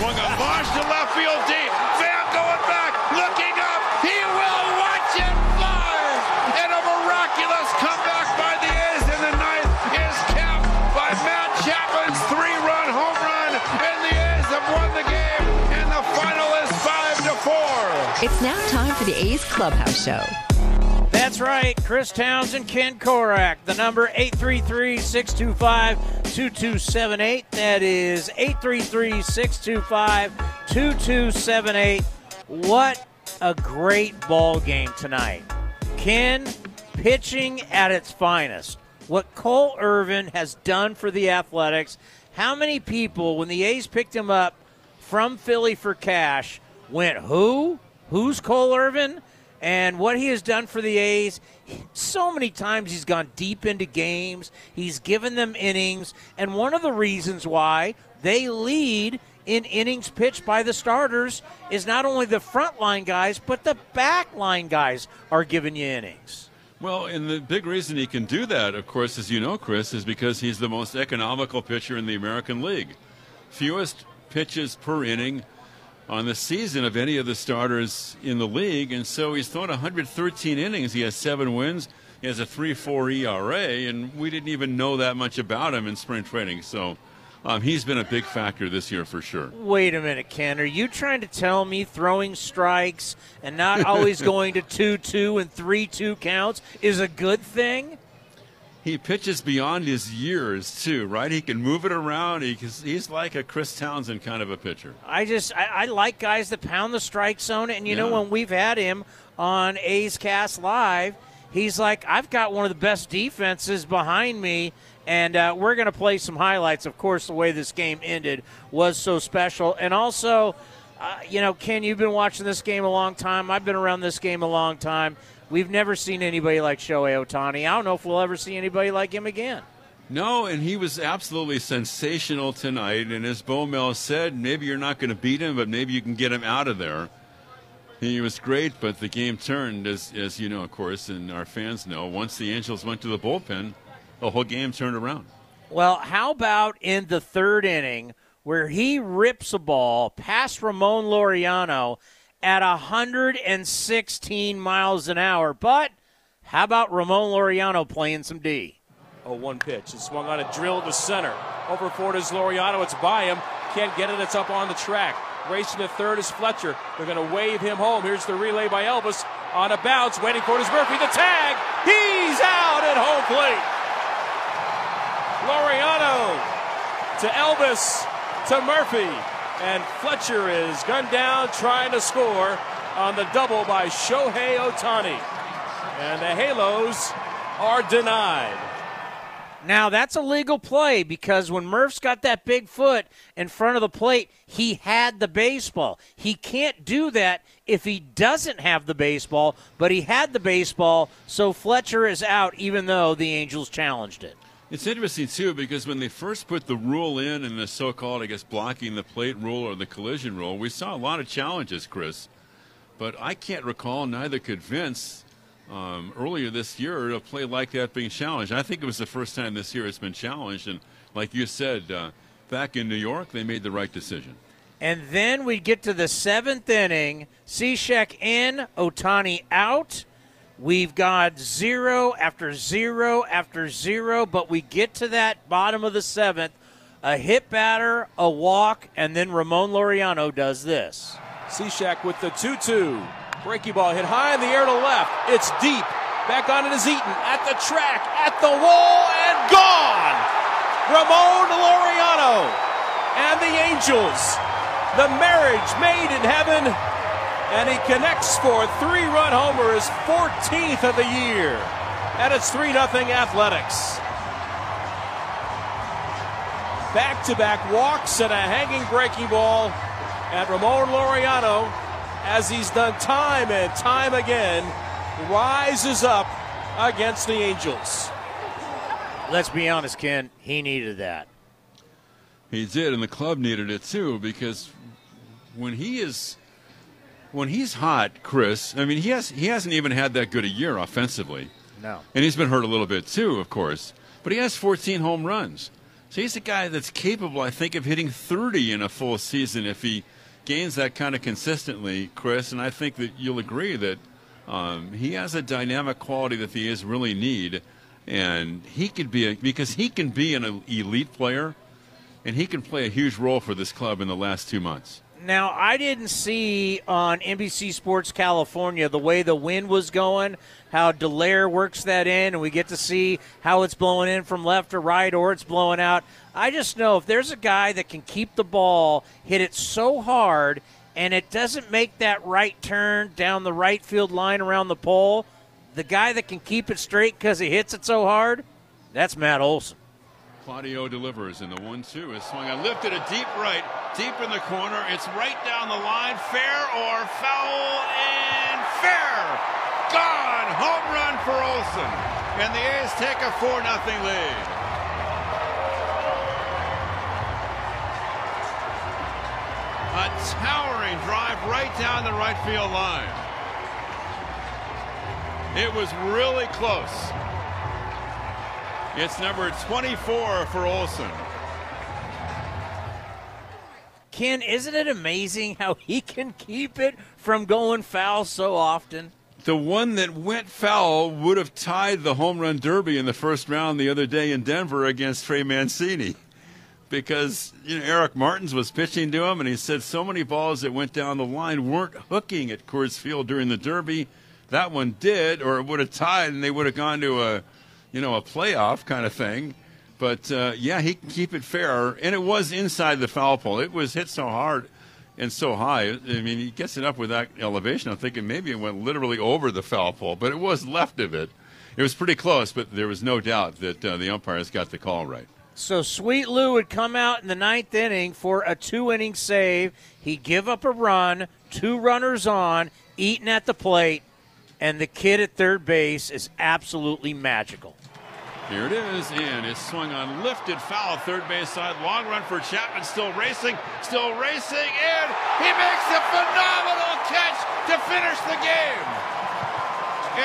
swung a launch to left field deep. Van going back, looking up. He will watch it fly. And a miraculous comeback by the A's in the ninth is capped by Matt Chapman's three-run home run. And the A's have won the game. And the final is five to four. It's now time for the A's Clubhouse Show. That's right, Chris Townsend, Ken Korach. The number 833-625-2278. That is 833-625-2278. What a great ball game tonight. Ken pitching at its finest. What Cole Irvin has done for the Athletics. How many people, when the A's picked him up from Philly for cash, went, Who? Who's Cole Irvin? And what he has done for the A's. So many times he's gone deep into games, he's given them innings, and one of the reasons why they lead in innings pitched by the starters is not only the frontline guys, but the backline guys are giving you innings. Well, and the big reason he can do that, of course, as you know, Chris, is because he's the most economical pitcher in the American League. Fewest pitches per inning on the season of any of the starters in the league, and so he's thrown 113 innings. He has seven wins. He has a 3.4 ERA, and we didn't even know that much about him in spring training. So um, he's been a big factor this year for sure. Wait a minute, Ken. Are you trying to tell me throwing strikes and not always going to 2 2 and 3 2 counts is a good thing? He pitches beyond his years too, right? He can move it around. He, he's like a Chris Townsend kind of a pitcher. I just I, I like guys that pound the strike zone, and you Yeah. know when we've had him on A's Cast Live, he's like, I've got one of the best defenses behind me, and uh, we're going to play some highlights. Of course, the way this game ended was so special, and also, uh, you know, Ken, you've been watching this game a long time. I've been around this game a long time. We've never seen anybody like Shohei Ohtani. I don't know if we'll ever see anybody like him again. No, and he was absolutely sensational tonight. And as Bomel said, maybe you're not going to beat him, but maybe you can get him out of there. He was great, but the game turned, as, as you know, of course, and our fans know. Once the Angels went to the bullpen, the whole game turned around. Well, how about in the third inning where he rips a ball past Ramon Laureano at 116 miles an hour? But how about Ramon Laureano playing some D? Oh, one pitch. It's swung on a drill to center. Over forward is Laureano. It's by him. Can't get it. It's up on the track. Racing to third is Fletcher. They're going to wave him home. Here's the relay by Elvis. On a bounce. Waiting for it is Murphy. The tag. He's out at home plate. Laureano to Elvis to Murphy. And Fletcher is gunned down trying to score on the double by Shohei Ohtani. And the Halos are denied. Now, that's a legal play because when Murph's got that big foot in front of the plate, he had the baseball. He can't do that if he doesn't have the baseball, but he had the baseball, so Fletcher is out even though the Angels challenged it. It's interesting too because when they first put the rule in, and the so-called, I guess, blocking the plate rule or the collision rule, we saw a lot of challenges, Chris. But I can't recall, neither could Vince, um, earlier this year, a play like that being challenged. I think it was the first time this year it's been challenged, and like you said, uh, back in New York, they made the right decision. And then we get to the seventh inning. Cishek in, Ohtani out. We've got zero after zero after zero, but we get to that bottom of the seventh. A hit batter, a walk, and then Ramon Laureano does this. Cishek with the 2 2. Breaky ball hit high in the air to left. It's deep. Back on it is Eaton at the track, at the wall, and gone! Ramon Laureano and the Angels. The marriage made in heaven. And he connects for a three run homer, his 14th of the year. And it's 3 0 Athletics. Back to back walks and a hanging breaking ball. And Ramon Laureano, as he's done time and time again, rises up against the Angels. Let's be honest, Ken, he needed that. He did, and the club needed it too because when he is when he's hot, Chris. I mean, he has he hasn't even had that good a year offensively, No. and he's been hurt a little bit too, of course. But he has 14 home runs. So he's a guy that's capable, I think, of hitting 30 in a full season if he gains that kind of consistently, Chris. And I think that you'll agree that um, he has a dynamic quality that the A's really need. And he could be, a, because he can be an elite player, and he can play a huge role for this club in the last two months. Now, I didn't see on NBC Sports California the way the wind was going, how Delaire works that in, and we get to see how it's blowing in from left to right or it's blowing out. I just know if there's a guy that can keep the ball, hit it so hard, and it doesn't make that right turn down the right field line around the pole, the guy that can keep it straight because he hits it so hard, that's Matt Olson. Claudio delivers, and the one-two is swung and lifted a deep right, deep in the corner. It's right down the line, fair or foul, and fair. Gone, home run for Olson, and the A's take a four nothing lead. A towering drive right down the right field line. It was really close. It's number 24 for Olson. Ken, isn't it amazing how he can keep it from going foul so often? The one that went foul would have tied the home run derby in the first round the other day in Denver against Trey Mancini. Because you know, Eric Martins was pitching to him, and he said so many balls that went down the line weren't hooking at Coors Field during the Derby. That one did, or it would have tied, and they would have gone to a, you know, a playoff kind of thing. But uh, yeah, he can keep it fair, and it was inside the foul pole. It was hit so hard and so high. I mean, he gets it up with that elevation. I'm thinking maybe it went literally over the foul pole, but it was left of it. It was pretty close, but there was no doubt that uh, the umpires got the call right. So Sweet Lou would come out in the ninth inning for a two inning save. He'd give up a run, two runners on, Eaton at the plate, and the kid at third base is absolutely magical. Here it is, and it's swung on lifted foul third base side. Long run for Chapman, still racing, still racing, and he makes a phenomenal catch to finish the game.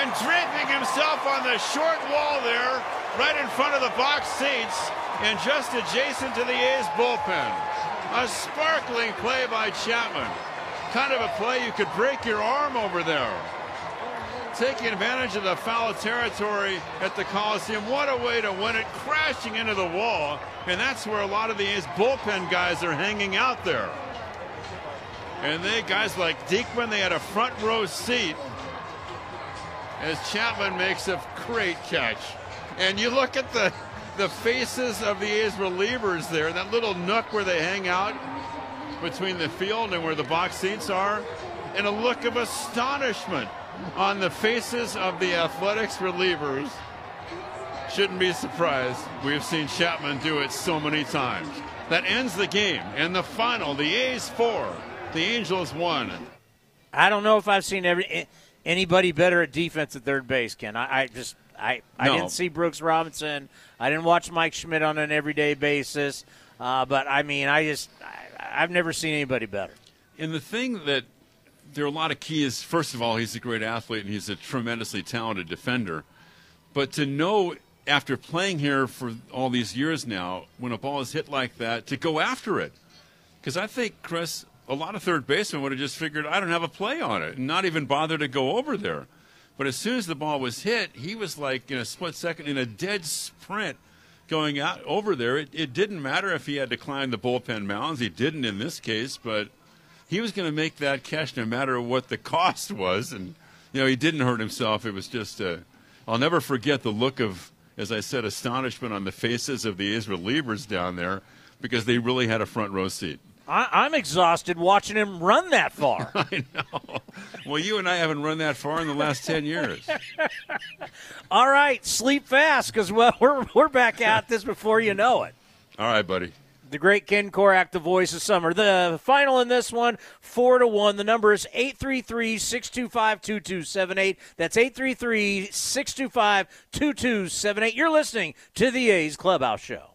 And draping himself on the short wall there, right in front of the box seats, and just adjacent to the A's bullpen. A sparkling play by Chapman. Kind of a play you could break your arm over there taking advantage of the foul territory at the Coliseum. What a way to win it, crashing into the wall. And that's where a lot of these bullpen guys are hanging out there. And they, guys like Diekman, they had a front row seat as Chapman makes a great catch. And you look at the, the faces of the A's relievers there, that little nook where they hang out between the field and where the box seats are, and a look of astonishment on the faces of the Athletics relievers. Shouldn't be surprised. We've seen Chapman do it so many times. That ends the game. And the final, the A's four, the Angels one. I don't know if I've seen every anybody better at defense at third base, Ken. I, I just I, I No. didn't see Brooks Robinson. I didn't watch Mike Schmidt on an everyday basis. Uh, but I mean, I just I, I've never seen anybody better. And the thing that there are a lot of keys. First of all, he's a great athlete and he's a tremendously talented defender. But to know after playing here for all these years now, when a ball is hit like that, to go after it. Because I think, Chris, a lot of third basemen would have just figured, I don't have a play on it, and not even bother to go over there. But as soon as the ball was hit, he was like in a split second, in a dead sprint, going out over there. It, it didn't matter if he had to climb the bullpen mounds. He didn't in this case, but he was going to make that catch no matter what the cost was. And, you know, he didn't hurt himself. It was just, uh, I'll never forget the look of, as I said, astonishment on the faces of the A's relievers down there because they really had a front row seat. I, I'm exhausted watching him run that far. I know. Well, you and I haven't run that far in the last 10 years. All right, sleep fast because well, we're we're back at this before you know it. All right, buddy. The great Ken Korach, the voice of summer. The final in this one, four to one. The number is 833-625-2278. That's 833-625-2278. You're listening to the A's Clubhouse Show.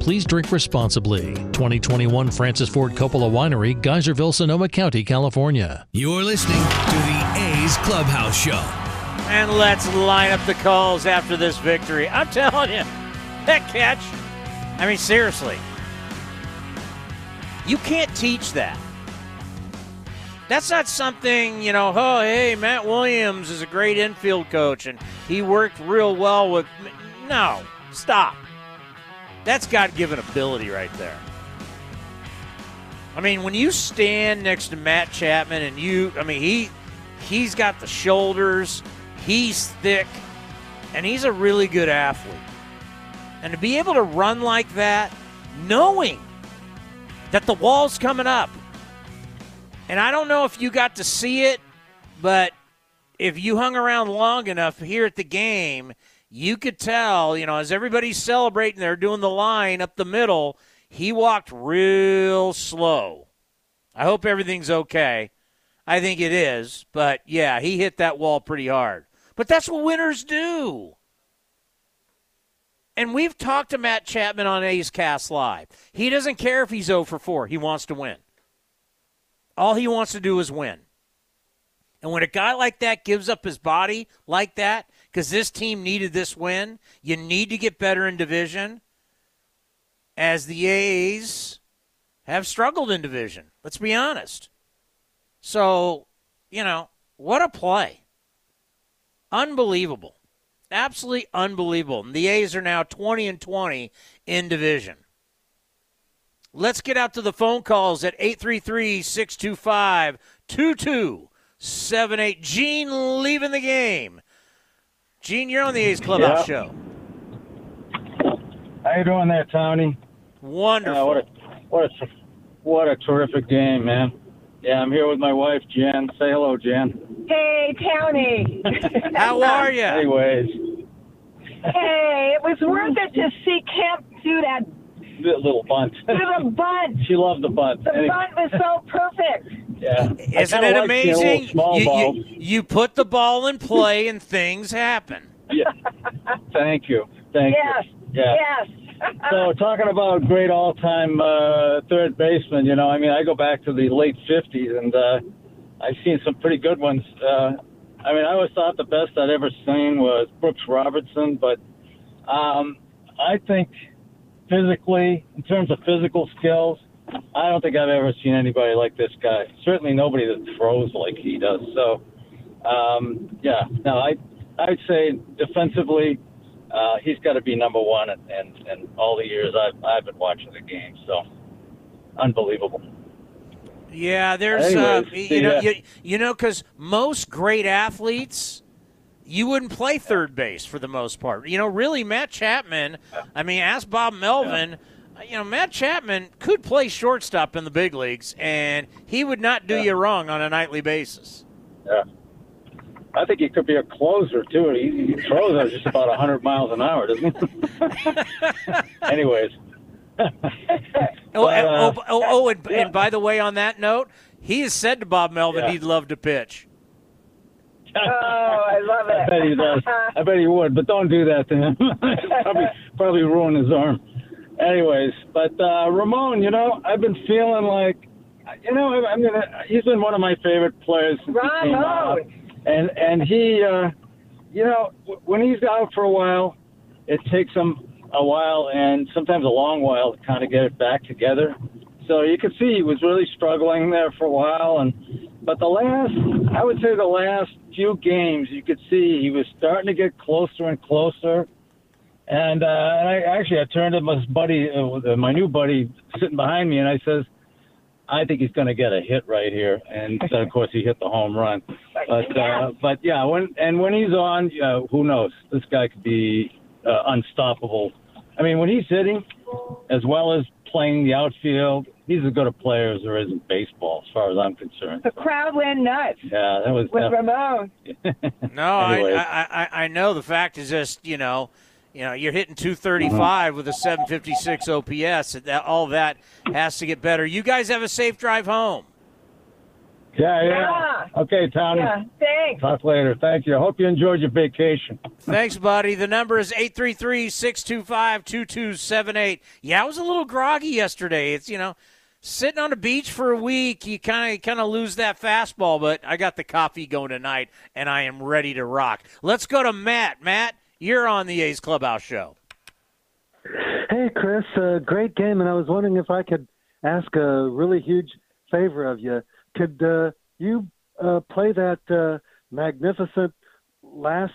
Please drink responsibly. 2021 Francis Ford Coppola Winery, Geyserville, Sonoma County, California. You're listening to the A's Clubhouse Show. And let's line up the calls after this victory. I'm telling you, that catch. I mean, seriously. You can't teach that. That's not something, you know, oh, hey, Matt Williams is a great infield coach and he worked real well with. No, stop. That's God given ability right there. I mean, when you stand next to Matt Chapman and you, I mean, he he's got the shoulders, he's thick, and he's a really good athlete. And to be able to run like that, knowing that the wall's coming up. And I don't know if you got to see it, but if you hung around long enough here at the game, you could tell, you know, as everybody's celebrating, they're doing the line up the middle. He walked real slow. I hope everything's okay. I think it is, but yeah, he hit that wall pretty hard. But that's what winners do. And we've talked to Matt Chapman on A's Cast Live. He doesn't care if he's 0 for 4. He wants to win. All he wants to do is win. And when a guy like that gives up his body like that, because this team needed this win. You need to get better in division, as the A's have struggled in division. Let's be honest. So, you know, what a play. Unbelievable. Absolutely unbelievable. And the A's are now 20 and 20 in division. Let's get out to the phone calls at 833 625 2278. Gene leaving the game. Gene, you're on the A's Clubhouse Yep. show. How you doing there, Tony? Wonderful. Uh, what a what a what a terrific game, man. Yeah, I'm here with my wife, Jen. Say hello, Jen. Hey, Tony. How are you? Anyways, hey, it was worth it to see Kemp do that li- little bunt. little bunt. she loved the bunt. The Anyway, bunt was so perfect. Yeah. Isn't it like seeing a little amazing? Small You, you, you put the ball in play and things happen. Yeah. Thank you. Thank Yes. you. Yeah. Yes. So talking about great all-time uh, third baseman, you know, I mean, I go back to the late '50s, and uh, I've seen some pretty good ones. Uh, I mean, I always thought the best I'd ever seen was Brooks Robertson, but um, I think physically, in terms of physical skills, I don't think I've ever seen anybody like this guy. Certainly nobody that throws like he does. So, um, yeah, no, I I'd say defensively, uh, he's got to be number one, and, and, and all the years I've I've been watching the game, so unbelievable. Yeah, there's, uh, you know, uh, you, you know, because most great athletes, you wouldn't play third base for the most part. You know, really, Matt Chapman. I mean, ask Bob Melvin. uh, You know, Matt Chapman could play shortstop in the big leagues, and he would not do you wrong on a nightly basis. Yeah. I think he could be a closer too. He, he throws at just about 100 miles an hour, doesn't he? Anyways, Oh, But, and, uh, oh, oh, oh, and, yeah. and by the way, on that note, he has said to Bob Melvin Yeah. he'd love to pitch. Oh, I love I bet he it. does. I bet he would, but don't do that to him. probably probably ruin his arm. Anyways, but uh, Ramon, you know, I've been feeling like, you know, I- I'm gonna. He's been one of my favorite players since he came out, Ramon. and and he, uh, you know, w- when he's out for a while, it takes him a while and sometimes a long while to kind of get it back together. So you could see he was really struggling there for a while, and but the last, I would say, the last few games, you could see he was starting to get closer and closer. And, uh, and I actually I turned to my buddy, uh, my new buddy, sitting behind me, and I says, I think he's going to get a hit right here. And of course, he hit the home run. But uh, but yeah, when and when he's on, uh, who knows? This guy could be uh, unstoppable. I mean, when he's hitting, as well as playing the outfield, he's as good a player as there is in baseball, as far as I'm concerned. The crowd went nuts. Yeah, that was with def- Ramon. No, Anyways. I, I, I, I know. The fact is just, you know, you know, you're hitting 235 mm-hmm. with a 756 OPS. That, all that has to get better. You guys have a safe drive home. Yeah, yeah. Okay, Tony. Yeah, thanks. Talk later. Thank you. I hope you enjoyed your vacation. Thanks, buddy. The number is 833-625-2278. Yeah, I was a little groggy yesterday. It's, you know, sitting on the beach for a week, you kind of kind of lose that fastball, but I got the coffee going tonight and I am ready to rock. Let's go to Matt. Matt, you're on the A's Clubhouse show. Hey, Chris, uh, great game, and I was wondering if I could ask a really huge favor of you. Could uh, you uh, play that uh, magnificent last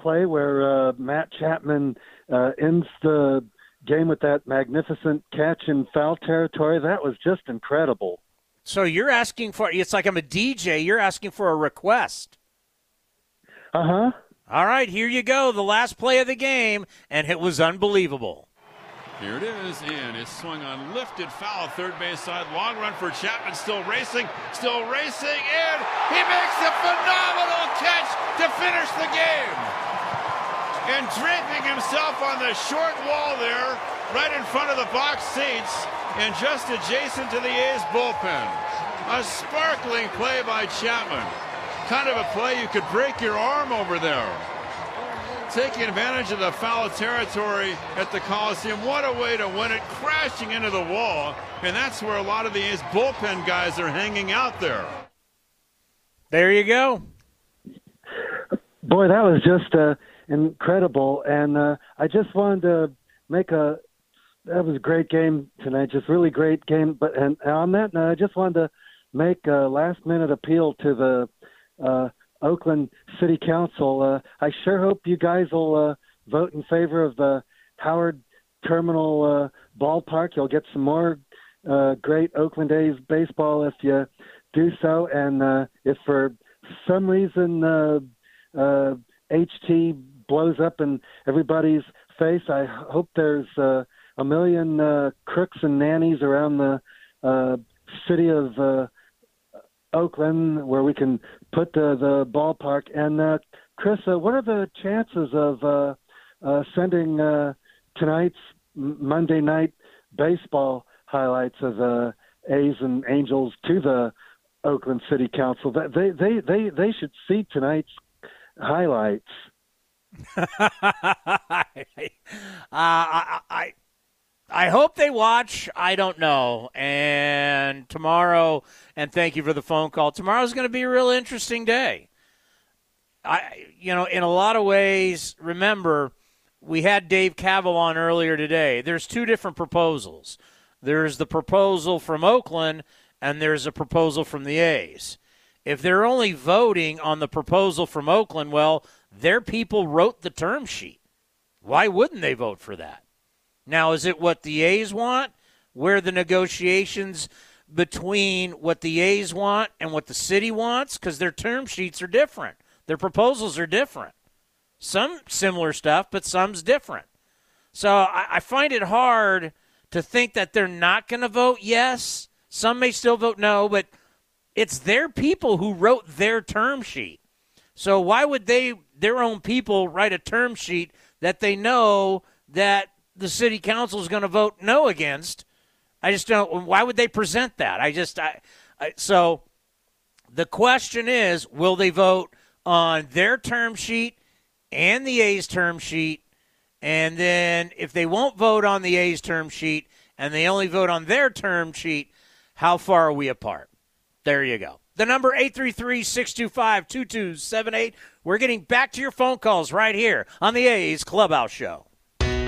play where uh, Matt Chapman uh, ends the game with that magnificent catch in foul territory? That was just incredible. So you're asking for it's like I'm a DJ, you're asking for a request. Uh huh. All right, here you go. The last play of the game and it was unbelievable. Here it is, in. It's swung on lifted foul, third base side. Long run for Chapman, still racing, still racing, and he makes a phenomenal catch to finish the game. And draping himself on the short wall there, right in front of the box seats, and just adjacent to the A's bullpen. A sparkling play by Chapman. Kind of a play you could break your arm over there taking advantage of the foul territory at the Coliseum. What a way to win it, crashing into the wall. And that's where a lot of these bullpen guys are hanging out there. There you go. Boy, that was just uh, incredible, and uh, I just wanted to make a. That was a great game tonight, just really great game. But and, and on that note, I just wanted to make a last minute appeal to the uh, Oakland City Council. Uh, I sure hope you guys will uh, vote in favor of the Howard Terminal uh, Ballpark. You'll get some more uh, great Oakland A's baseball if you do so. And uh, if for some reason uh, uh, HT blows up in everybody's face, I hope there's uh, a million uh, crooks and nannies around the uh, city of. Uh, Oakland, where we can put the, the ballpark. And uh, Chris, uh, what are the chances of uh, uh, sending uh, tonight's Monday night baseball highlights of the A's and Angels to the Oakland City Council? They they they they should see tonight's highlights. uh, I, I I hope they watch. I don't know. And tomorrow, and thank you for the phone call. Tomorrow's going to be a real interesting day. I, you know, in a lot of ways, remember, we had Dave Kaval on earlier today. There's two different proposals. There's the proposal from Oakland, and there's a proposal from the A's. If they're only voting on the proposal from Oakland, well, their people wrote the term sheet. Why wouldn't they vote for that? Now, is it what the A's want? Where the negotiations between what the A's want and what the city wants? Because their term sheets are different. Their proposals are different. Some similar stuff, but some's different. So I, I find it hard to think that they're not going to vote yes. Some may still vote no, but it's their people who wrote their term sheet. So why would they, their own people, write a term sheet that they know that the city council is going to vote no against? I just don't. Why would they present that? I just, I, I so the question is, will they vote on their term sheet and the A's term sheet? And then if they won't vote on the A's term sheet and they only vote on their term sheet, how far are we apart? There you go. The number 833-625-2278. We're getting back to your phone calls right here on the A's Clubhouse Show.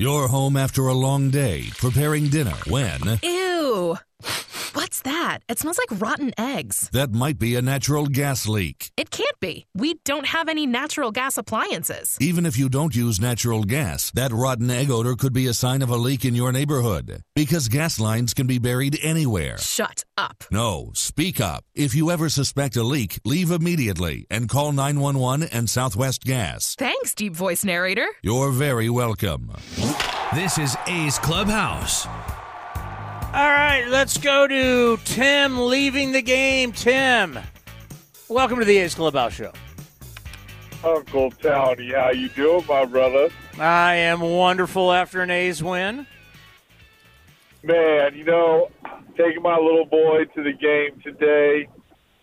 You're home after a long day, preparing dinner when. What's that? It smells like rotten eggs. that might be a natural gas leak. It can't be. We don't have any natural gas appliances. Even if you don't use natural gas, that rotten egg odor could be a sign of a leak in your neighborhood. Because gas lines can be buried anywhere. Shut up. No, speak up. If you ever suspect a leak, leave immediately and call 911 and Southwest Gas. Thanks, deep voice narrator. You're very welcome. This is A's Clubhouse. All right, let's go to Tim leaving the game. Tim, welcome to the A's Clubhouse Show. Uncle Tony, how you doing, my brother? I am wonderful after an A's win. Man, you know, taking my little boy to the game today,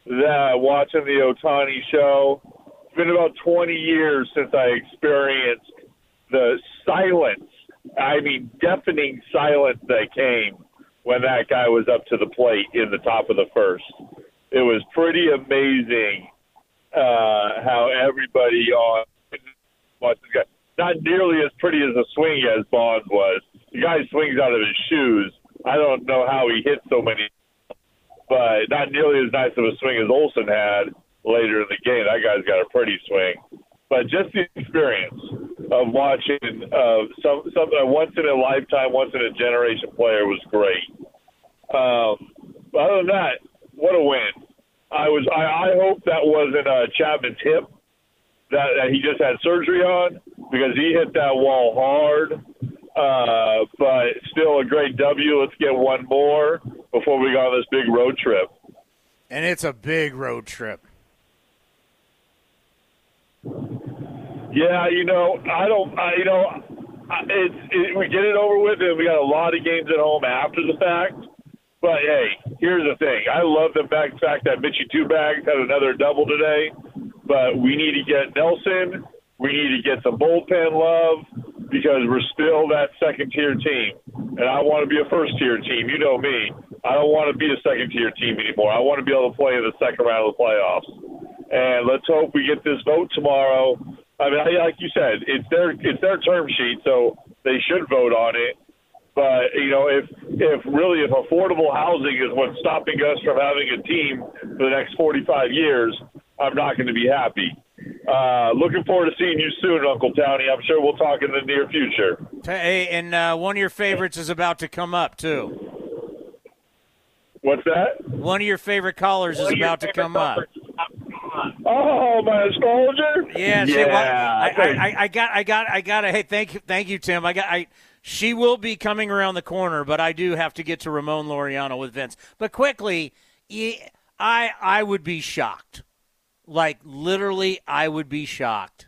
that watching the Ohtani show. It's been about 20 years since I experienced the silence. I mean, deafening silence that came when that guy was up to the plate in the top of the first. It was pretty amazing uh, how everybody on. Not nearly as pretty as a swing as Bonds was. The guy swings out of his shoes. I don't know how he hit so many, but not nearly as nice of a swing as Olson had later in the game. That guy's got a pretty swing. But just the experience of watching uh, some some a once in a lifetime, once in a generation player was great. Um, other than that, what a win! I was I, I hope that wasn't uh, Chapman's hip that, that he just had surgery on because he hit that wall hard. Uh, but still a great W. Let's get one more before we go on this big road trip. And it's a big road trip. Yeah, you know, I don't, I, you know, it's it, we get it over with, and we got a lot of games at home after the fact. But hey, here's the thing: I love the fact that Mitchie Two Bags had another double today. But we need to get Nelson. We need to get some bullpen love because we're still that second tier team, and I want to be a first tier team. You know me; I don't want to be a second tier team anymore. I want to be able to play in the second round of the playoffs. And let's hope we get this vote tomorrow. I mean, like you said, it's their it's their term sheet, so they should vote on it. But you know, if if really if affordable housing is what's stopping us from having a team for the next 45 years, I'm not going to be happy. Uh, looking forward to seeing you soon, Uncle Townie. I'm sure we'll talk in the near future. Hey, and uh, one of your favorites is about to come up too. What's that? One of your favorite callers is about to come up. Oh, my astrologer. Yeah, yeah. see, well, I, I, I, I got, I got, I got. Hey, thank you, thank you, Tim. I got, I. She will be coming around the corner, but I do have to get to Ramon Laureano with Vince. But quickly, I, I would be shocked, like literally, I would be shocked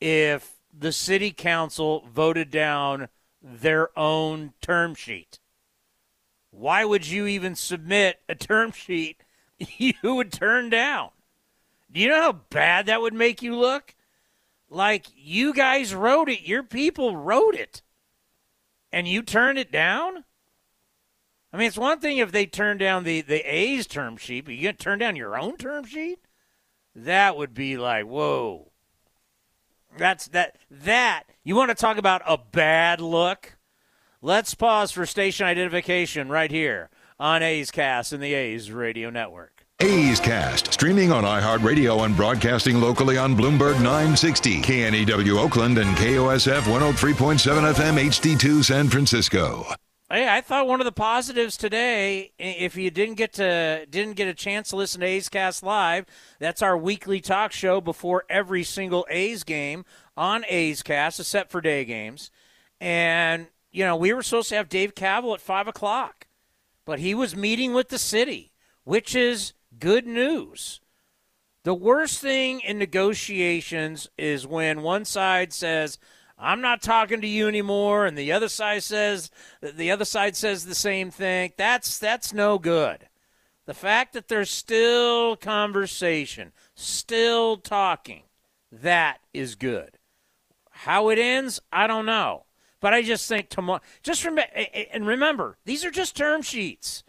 if the city council voted down their own term sheet. Why would you even submit a term sheet you would turn down? Do you know how bad that would make you look? Like you guys wrote it, your people wrote it. and you turn it down? I mean, it's one thing if they turn down the, the A's term sheet, but you going to turn down your own term sheet? That would be like, whoa. That's that. That, you want to talk about a bad look? Let's pause for station identification right here on A's Cast and the A's Radio Network. A's Cast, streaming on iHeartRadio and broadcasting locally on Bloomberg 960, KNEW Oakland, and KOSF 103.7 FM HD2 San Francisco. Hey, I thought one of the positives today, if you didn't get to didn't get a chance to listen to A's Cast live, that's our weekly talk show before every single A's game on A's Cast, except for day games. And you know, we were supposed to have Dave Kaval at five o'clock, but he was meeting with the city, which is good news. The worst thing in negotiations is when one side says, I'm not talking to you anymore, and the other side says the other side says the same thing. That's that's no good. The fact that there's still conversation, still talking, that is good. How it ends, I don't know. But I just think tomorrow just remember and remember, these are just term sheets.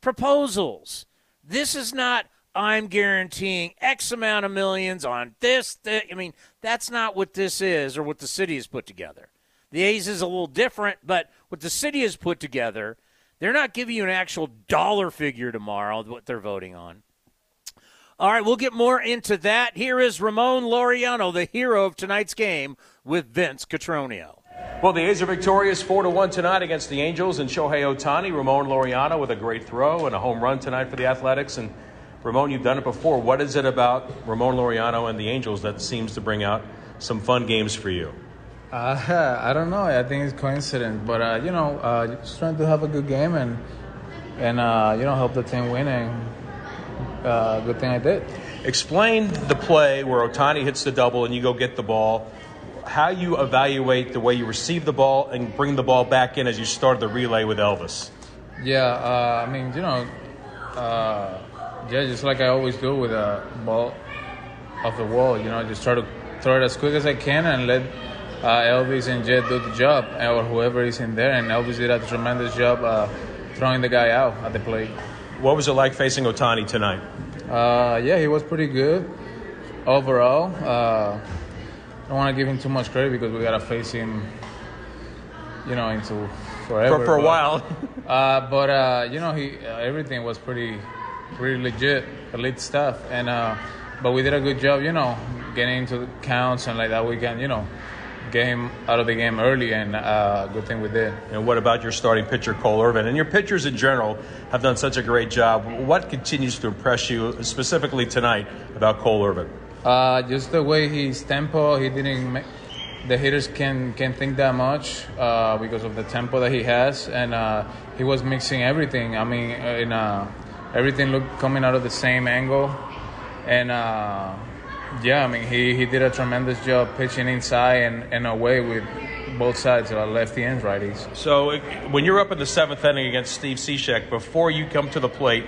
Proposals. This is not I'm guaranteeing X amount of millions on this, this. I mean, that's not what this is or what the city has put together. The A's is a little different, but what the city has put together, they're not giving you an actual dollar figure tomorrow, what they're voting on. All right, we'll get more into that. Here is Ramon Laureano, the hero of tonight's game, with Vince Cotroneo. Well, the A's are victorious 4 to 1 tonight against the Angels and Shohei Ohtani. Ramon Laureano with a great throw and a home run tonight for the Athletics. And Ramon, you've done it before. What is it about Ramon Laureano and the Angels that seems to bring out some fun games for you? Uh, I don't know. I think it's coincidence, but uh, you know, uh, just trying to have a good game and and uh, you know help the team win. And uh, good thing I did. Explain the play where Ohtani hits the double and you go get the ball. How you evaluate the way you receive the ball and bring the ball back in as you started the relay with Elvis. Yeah, uh, I mean, you know yeah, just like I always do with a ball off the wall. You know, just try to throw it as quick as I can and let uh, Elvis and Jed do the job, or whoever is in there. And Elvis did a tremendous job uh, throwing the guy out at the plate. What was it like facing Ohtani tonight? Uh, yeah, he was pretty good overall. Uh, I don't want to give him too much credit because we gotta face him, you know, into forever. For, for a but, while. uh, but uh, you know, he everything was pretty pretty legit, elite stuff. And uh, but we did a good job, you know, getting into the counts and like that. We can, you know, get him out of the game early, and uh, good thing we did. And what about your starting pitcher, Cole Irvin? And your pitchers in general have done such a great job. What continues to impress you, specifically tonight, about Cole Irvin? Uh, just the way his tempo. He didn't. Make, the hitters can can think that much uh, because of the tempo that he has, and uh, he was mixing everything. I mean, in a everything looked coming out of the same angle, and uh, yeah, I mean he, he did a tremendous job pitching inside and, and away with both sides, uh, lefty and righties. So when you're up in the seventh inning against Steve Cishek, before you come to the plate,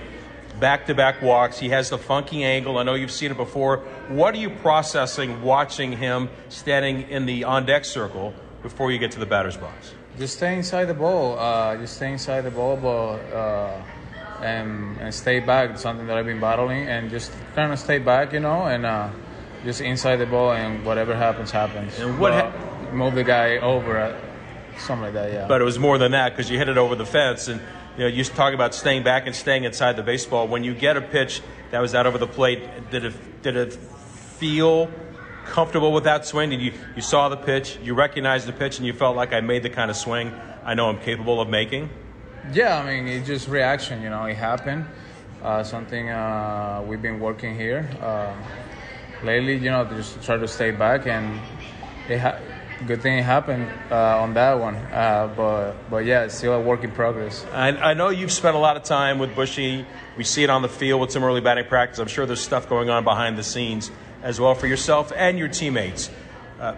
back-to-back walks, he has the funky angle. I know you've seen it before. What are you processing watching him standing in the on-deck circle before you get to the batter's box? Just stay inside the ball. Uh, just stay inside the ball, but. Uh, and, and stay back. something that I've been battling, and just trying to stay back, you know, and uh, just inside the ball, and whatever happens, happens. And what ha- move the guy over, uh, something like that, yeah. But it was more than that because you hit it over the fence, and you know you talk about staying back and staying inside the baseball. When you get a pitch that was out over the plate, did it did it feel comfortable with that swing? Did you you saw the pitch, you recognized the pitch, and you felt like I made the kind of swing I know I'm capable of making? Yeah, I mean, it's just reaction, you know, it happened. Uh, something uh, we've been working here uh, lately, you know, just try to stay back, and it ha- good thing happened uh, on that one. Uh, but but yeah, it's still a work in progress. I, I know you've spent a lot of time with Bushy. We see it on the field with some early batting practice. I'm sure there's stuff going on behind the scenes as well for yourself and your teammates. Uh,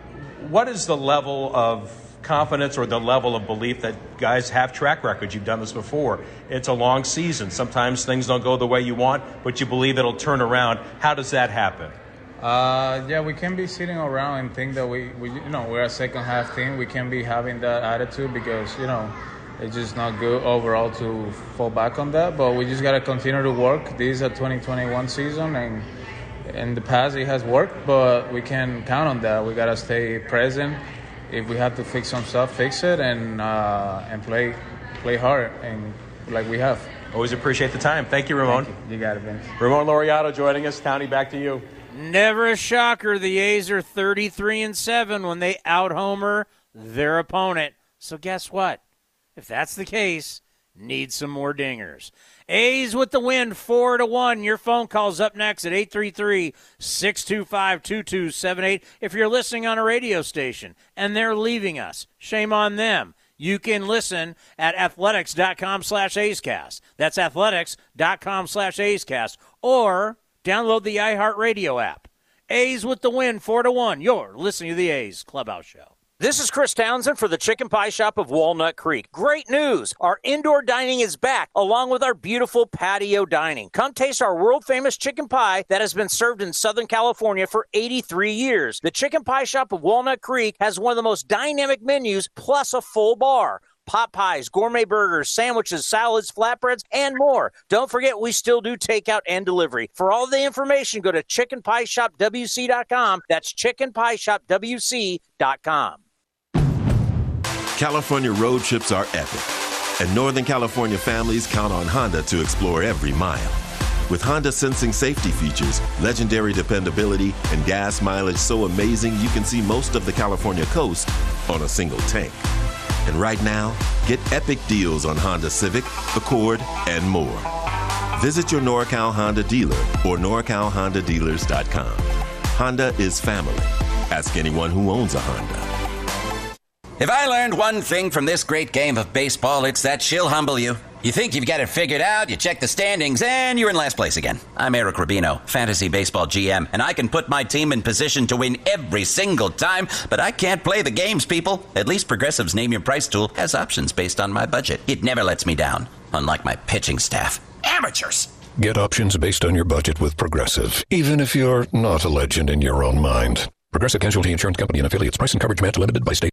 what is the level of confidence or the level of belief that guys have track records. You've done this before. It's a long season. Sometimes things don't go the way you want, but you believe it'll turn around. How does that happen? Uh, yeah, we can be sitting around and think that we, we, you know, we're a second half team. We can be having that attitude because, you know, it's just not good overall to fall back on that. But we just gotta continue to work. This is a 2021 season, and in the past it has worked, but we can count on that. We gotta stay present. If we have to fix some stuff, fix it, and uh, and play play hard and like we have. Always appreciate the time. Thank you, Ramon. Thank you. you got it, Vince. Ramon Laureano joining us. Townie, back to you. Never a shocker. The A's are 33 and 7 when they out homer their opponent. So guess what? If that's the case, need some more dingers. A's with the win, 4 to 1. Your phone calls up next at 833-625-2278. If you're listening on a radio station and they're leaving us, shame on them. You can listen at athletics.com slash A'scast. That's athletics.com slash A'scast. Or Download the iHeartRadio app. A's with the win, 4 to 1. You're listening to the A's Clubhouse Show. This is Chris Townsend for the Chicken Pie Shop of Walnut Creek. Great news! Our indoor dining is back, along with our beautiful patio dining. Come taste our world famous chicken pie that has been served in Southern California for 83 years. The Chicken Pie Shop of Walnut Creek has one of the most dynamic menus, plus a full bar pot pies, gourmet burgers, sandwiches, salads, flatbreads, and more. Don't forget, we still do takeout and delivery. For all the information, go to chickenpieshopwc.com. That's chickenpieshopwc.com. California road trips are epic, and Northern California families count on Honda to explore every mile. With Honda sensing safety features, legendary dependability, and gas mileage so amazing you can see most of the California coast on a single tank. And right now, get epic deals on Honda Civic, Accord, and more. Visit your NorCal Honda dealer or NorCalHondaDealers.com. Honda is family. Ask anyone who owns a Honda. If I learned one thing from this great game of baseball, it's that she'll humble you. You think you've got it figured out, you check the standings, and you're in last place again. I'm Eric Rubino, Fantasy Baseball GM, and I can put my team in position to win every single time, but I can't play the games, people. At least Progressive's Name Your Price tool has options based on my budget. It never lets me down, unlike my pitching staff. Amateurs! Get options based on your budget with Progressive, even if you're not a legend in your own mind. Progressive Casualty Insurance Company and affiliates. Price and coverage match limited by state.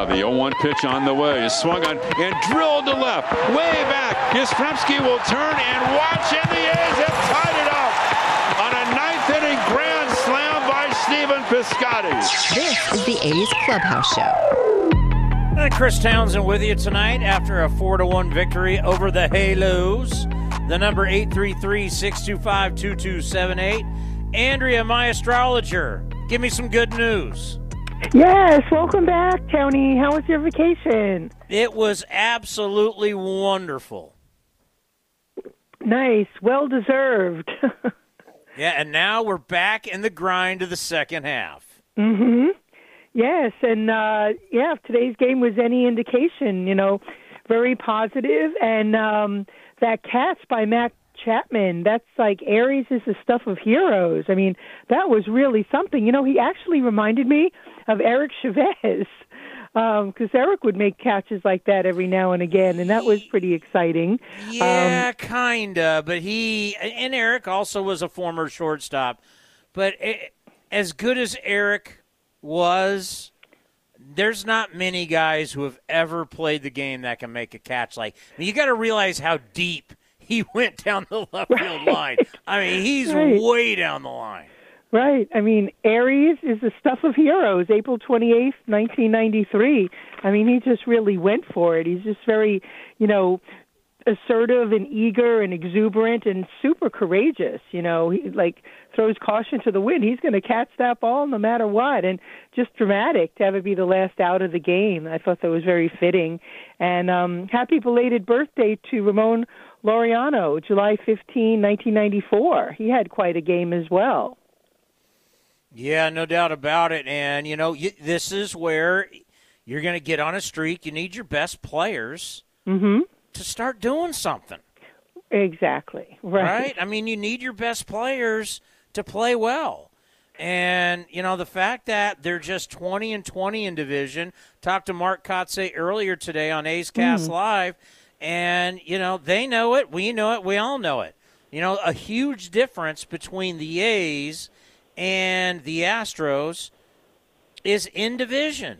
Now the 0-1 pitch on the way is swung on and drilled to left, way back. Yastrzemski will turn and watch, and the A's have tied it up on a ninth inning grand slam by Stephen Piscotty. This is the A's Clubhouse Show. And Chris Townsend with you tonight after a 4-1 victory over the Halos. The number 833-625-2278. Andrea, my astrologer, give me some good news. Yes, welcome back, Townie. How was your vacation? It was absolutely wonderful. Nice, well deserved. Yeah, and now we're back in the grind of the second half. Mm-hmm. Yes, and uh yeah, if today's game was any indication, you know, very positive. positive and um that catch by Matt Chapman, that's like Aries is the stuff of heroes. I mean, that was really something. You know, he actually reminded me of Eric Chavez. Um, because Eric would make catches like that every now and again, and that was pretty exciting. Yeah, Um, kinda. But he and Eric also was a former shortstop. But it, as good as Eric was, there's not many guys who have ever played the game that can make a catch like. I mean, you got to realize how deep he went down the left field line. I mean, he's Right. way down the line. Right. I mean, Aries is the stuff of heroes. April 28th, 1993. I mean, he just really went for it. He's just very, you know, assertive and eager and exuberant and super courageous. You know, he like throws caution to the wind. He's going to catch that ball no matter what, and just dramatic to have it be the last out of the game. I thought that was very fitting. And um, happy belated birthday to Ramon Laureano, July 15, 1994. He had quite a game as well. Yeah, no doubt about it. And you know, you, this is where you're going to get on a streak. You need your best players. Mm-hmm to start doing something. Exactly. Right. Right? I mean, you need your best players to play well. And, you know, the fact that they're just 20 and 20 in division, talked to Mark Kotsay earlier today on A's Cast mm. Live, and, you know, they know it, we know it, we all know it. You know, a huge difference between the A's and the Astros is in division.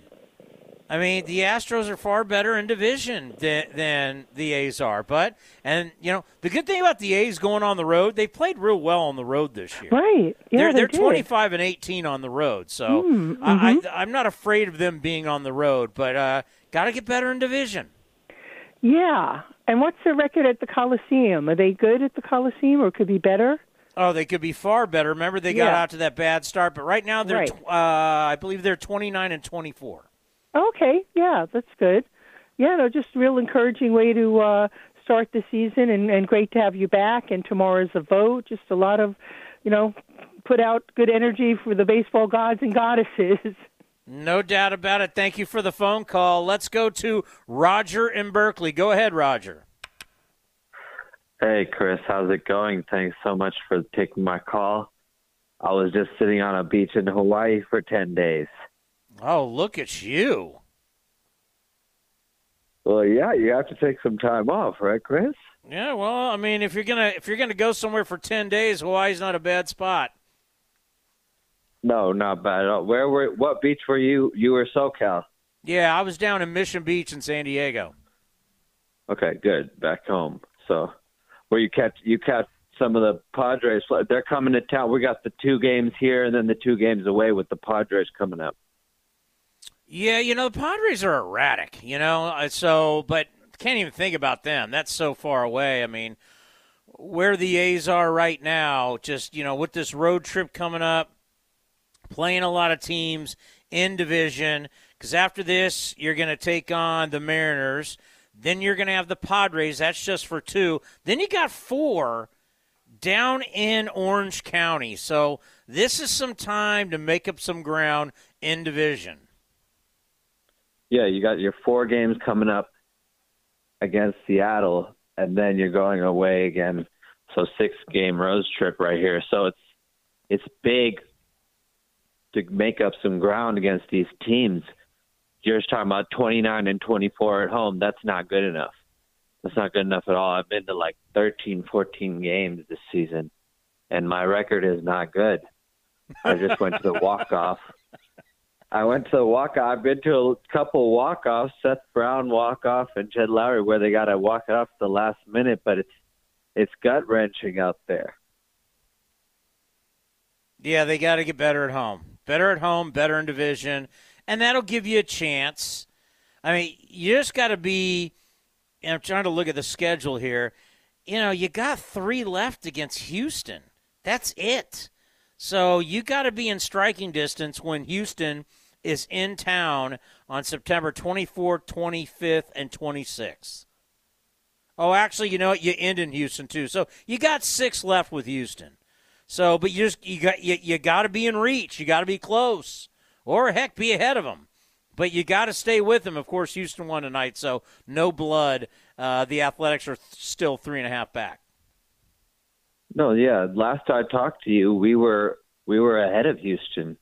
I mean, the Astros are far better in division than, than the A's are. But, and, you know, the good thing about the A's going on the road, they played real well on the road this year. Right. Yeah, they're, they're they 25 and 18 on the road. So mm, mm-hmm. I, I, am not afraid of them being on the road, but uh, got to get better in division. Yeah. And what's their record at the Coliseum? Are they good at the Coliseum or could be better? Oh, they could be far better. Remember, they got yeah. out to that bad start, but right now they're, right. uh, I believe they're 29 and 24. Okay, yeah, that's good. Yeah, no, just real encouraging way to uh, start the season, and, and great to have you back. And tomorrow's a vote. Just a lot of, you know, put out good energy for the baseball gods and goddesses. No doubt about it. Thank you for the phone call. Let's go to Roger in Berkeley. Go ahead, Roger. Hey, Chris, how's it going? Thanks so much for taking my call. I was just sitting on a beach in Hawaii for 10 days. Oh, look at you. Well, yeah, you have to take some time off, right, Chris? Yeah, well, I mean, if you're gonna if you're gonna go somewhere for ten days, Hawaii's not a bad spot. No, not bad at all. Where were what beach were you? You were SoCal. Yeah, I was down in Mission Beach in San Diego. Okay, good. Back home. So, where you catch you catch some of the Padres? They're coming to town. We got the two games here, and then the two games away with the Padres coming up. Yeah, you know the Padres are erratic. You know, uh, so but can't even think about them. That's so far away. I mean, where the A's are right now, just you know, with this road trip coming up, playing a lot of teams in division. Because after this, you're going to take on the Mariners. Then you're going to have the Padres. That's just for two. Then you got four down in Orange County. So this is some time to make up some ground in division yeah, you got your four games coming up against Seattle, and then you're going away again. So six game road trip right here. So it's it's big to make up some ground against these teams. You're just talking about 29 and 24 at home. That's not good enough. That's not good enough at all. I've been to like 13, 14 games this season, and my record is not good. I just went to the walk off I went to the walk off. I've been to a couple walk offs, Seth Brown walk off and Jed Lowrie, where they got to walk it off the last minute, but it's it's gut wrenching out there. Yeah, they got to get better at home. Better at home, better in division, and that'll give you a chance. I mean, you just got to be. And I'm trying to look at the schedule here. You know, you got three left against Houston. That's it. So you got to be in striking distance when Houston is in town on September 24th, 25th, and 26th. Oh, actually, you know what? You end in Houston too. So you got six left with Houston. So, but you just you got you, you got to be in reach. You got to be close, or heck, be ahead of them. But you got to stay with them. Of course, Houston won tonight, so no blood. Uh, the Athletics are th- still three and a half back. No, yeah. Last I talked to you, we were we were ahead of Houston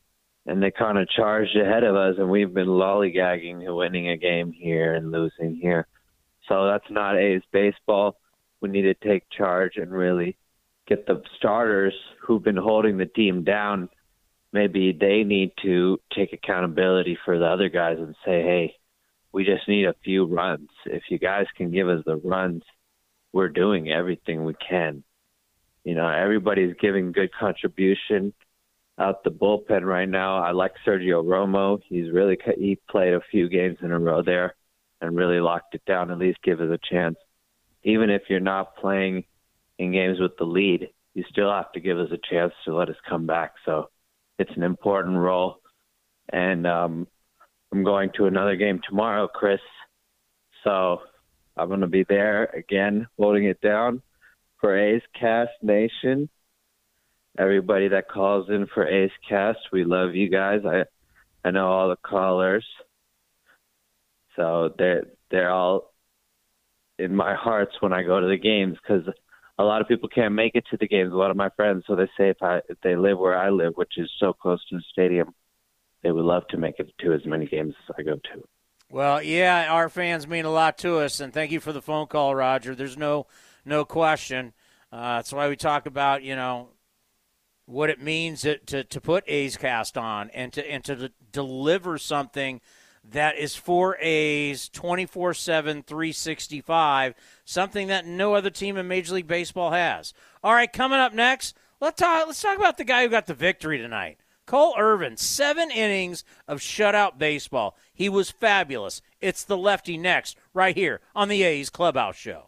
and they kind of charged ahead of us, and we've been lollygagging, winning a game here and losing here. So that's not A's baseball. We need to take charge and really get the starters who've been holding the team down. Maybe they need to take accountability for the other guys and say, hey, we just need a few runs. If you guys can give us the runs, we're doing everything we can. You know, everybody's giving good contribution out the bullpen right now. I like Sergio Romo. He's really he played a few games in a row there and really locked it down. At least give us a chance, even if you're not playing in games with the lead. You still have to give us a chance to let us come back. So it's an important role, and um, I'm going to another game tomorrow, Chris. So I'm going to be there again, holding it down for A's Cast Nation everybody that calls in for A's Cast. We love you guys. I I know all the callers. So they're they're all in my hearts when I go to the games because a lot of people can't make it to the games. A lot of my friends, so they say if I if they live where I live, which is so close to the stadium, they would love to make it to as many games as I go to. Well, yeah, our fans mean a lot to us, and thank you for the phone call, Roger. There's no no question. Uh, that's why we talk about you know what it means to, to, to put A's Cast on and to and to deliver something that is for A's 24 7, 365, something that no other team in Major League Baseball has. All right, coming up next, let's talk, let's talk about the guy who got the victory tonight. Cole Irvin, seven innings of shutout baseball. He was fabulous. It's the lefty next, right here on the A's Clubhouse Show.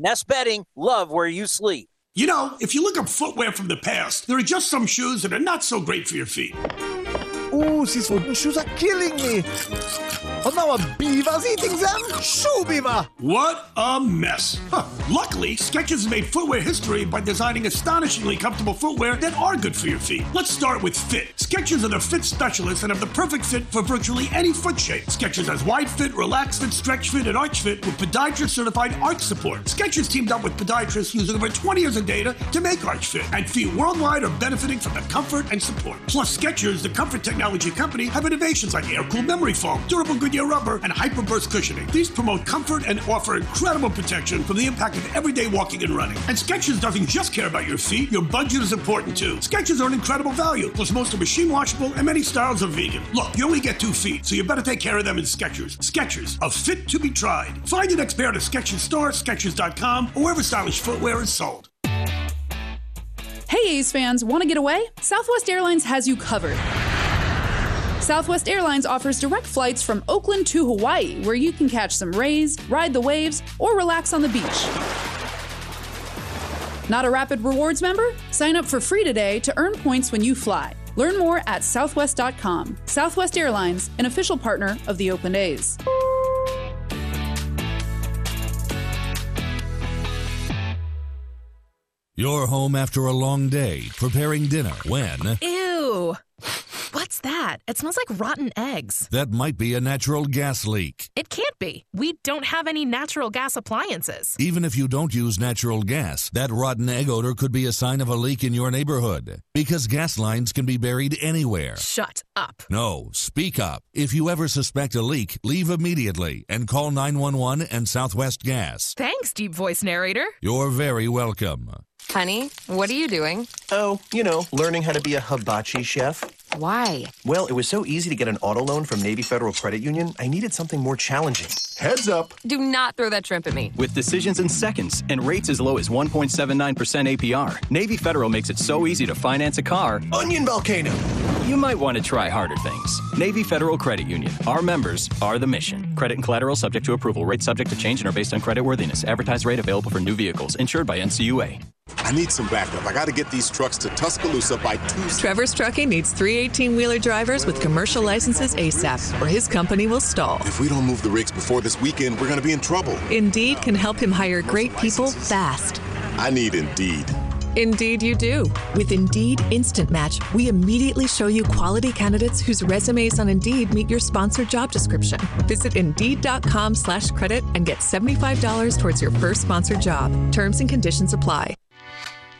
Nest Bedding, love where you sleep. You know, if you look up footwear from the past, there are just some shoes that are not so great for your feet. Ooh, these wooden shoes are killing me. Oh, now a beaver's eating them? Shoe beaver! What a mess. Huh. Luckily, Skechers made footwear history by designing astonishingly comfortable footwear that are good for your feet. Let's start with fit. Skechers are the fit specialists and have the perfect fit for virtually any foot shape. Skechers has wide fit, relaxed fit, stretch fit, and arch fit with podiatrist certified arch support. Skechers teamed up with podiatrists using over 20 years of data to make arch fit, and feet worldwide are benefiting from the comfort and support. Plus, Skechers, the comfort technology company, have innovations like air cooled memory foam, durable Goodyear rubber, and hyperburst cushioning. These promote comfort and offer incredible protection from the impact of everyday walking and running. And Skechers doesn't just care about your feet, your budget is important too. Skechers are an incredible value, plus most are machine washable and many styles are vegan. Look, you only get two feet, so you better take care of them in Skechers. Skechers, a fit to be tried. Find your next pair at a Skechers store, Skechers.com, or wherever stylish footwear is sold. Hey A's fans, want to get away? Southwest Airlines has you covered. Southwest Airlines offers direct flights from Oakland to Hawaii, where you can catch some rays, ride the waves, or relax on the beach. Not a Rapid Rewards member? Sign up for free today to earn points when you fly. Learn more at southwest.com. Southwest Airlines, an official partner of the Oakland A's. You're home after a long day, preparing dinner when Ew. What's that? It smells like rotten eggs. that might be a natural gas leak. It can't be. We don't have any natural gas appliances. Even if you don't use natural gas, that rotten egg odor could be a sign of a leak in your neighborhood. Because gas lines can be buried anywhere. Shut up. No, speak up. If you ever suspect a leak, leave immediately and call 911 and Southwest Gas. Thanks, deep voice narrator. You're very welcome. Honey, what are you doing? Oh, you know, learning how to be a hibachi chef. Why? Well, it was so easy to get an auto loan from Navy Federal Credit Union, I needed something more challenging. Heads up! Do not throw that shrimp at me. With decisions in seconds and rates as low as 1.79% APR, Navy Federal makes it so easy to finance a car. Onion volcano! You might want to try harder things. Navy Federal Credit Union. Our members are the mission. Credit and collateral subject to approval. Rates subject to change and are based on credit worthiness. Advertised rate available for new vehicles. Insured by NCUA. I need some backup. I got to get these trucks to Tuscaloosa by Tuesday. Trevor's Trucking needs three 18 wheeler drivers with commercial licenses ASAP, or his company will stall. If we don't move the rigs before this weekend, we're going to be in trouble. Indeed can help him hire great people fast. I need Indeed. Indeed, you do. With Indeed Instant Match, we immediately show you quality candidates whose resumes on Indeed meet your sponsored job description. Visit Indeed.com slash credit and get $75 towards your first sponsored job. Terms and conditions apply.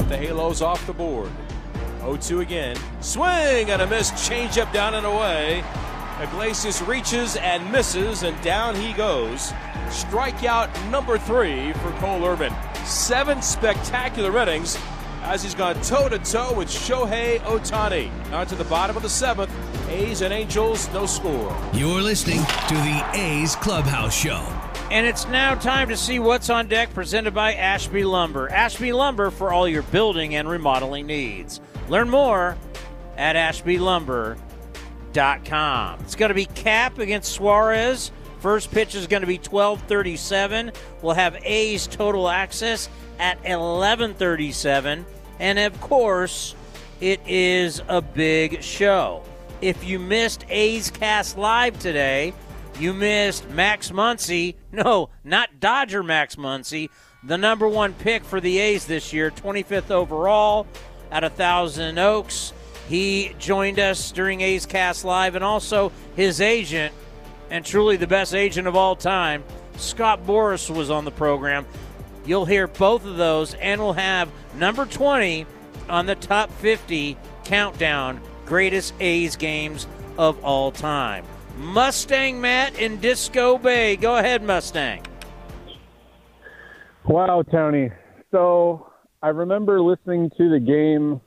the Halos off the board. 0-2 again. Swing and a miss. Changeup down and away. Iglesias reaches and misses, and down he goes. Strikeout number three for Cole Irvin. Seven spectacular innings as he's gone toe to toe with Shohei Ohtani. Now to the bottom of the seventh. A's and Angels, no score. You're listening to the A's Clubhouse Show. And it's now time to see what's on deck presented by Ashby Lumber. Ashby Lumber for all your building and remodeling needs. Learn more at ashbylumber.com. It's going to be Cap against Suarez. First pitch is going to be 12:37. We'll have A's total access at 11:37, and of course, it is a big show. If you missed A's Cast Live today, you missed Max Muncy. No, not Dodger Max Muncy, the number one pick for the A's this year, 25th overall at a Thousand Oaks. He joined us during A's Cast Live, and also his agent, and truly the best agent of all time, Scott Boras, was on the program. You'll hear both of those, and we'll have number 20 on the top 50 countdown greatest A's games of all time. Mustang Matt in Disco Bay. Go ahead, Mustang. Wow, Townie. So I remember listening to the game,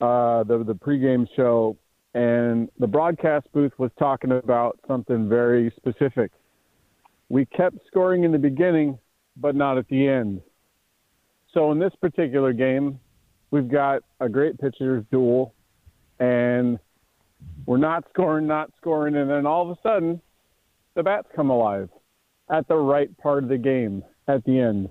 uh, the the pregame show, and the broadcast booth was talking about something very specific. We kept scoring in the beginning, but not at the end. So in this particular game, we've got a great pitchers duel, and we're not scoring, not scoring, and then all of a sudden, the bats come alive at the right part of the game at the end.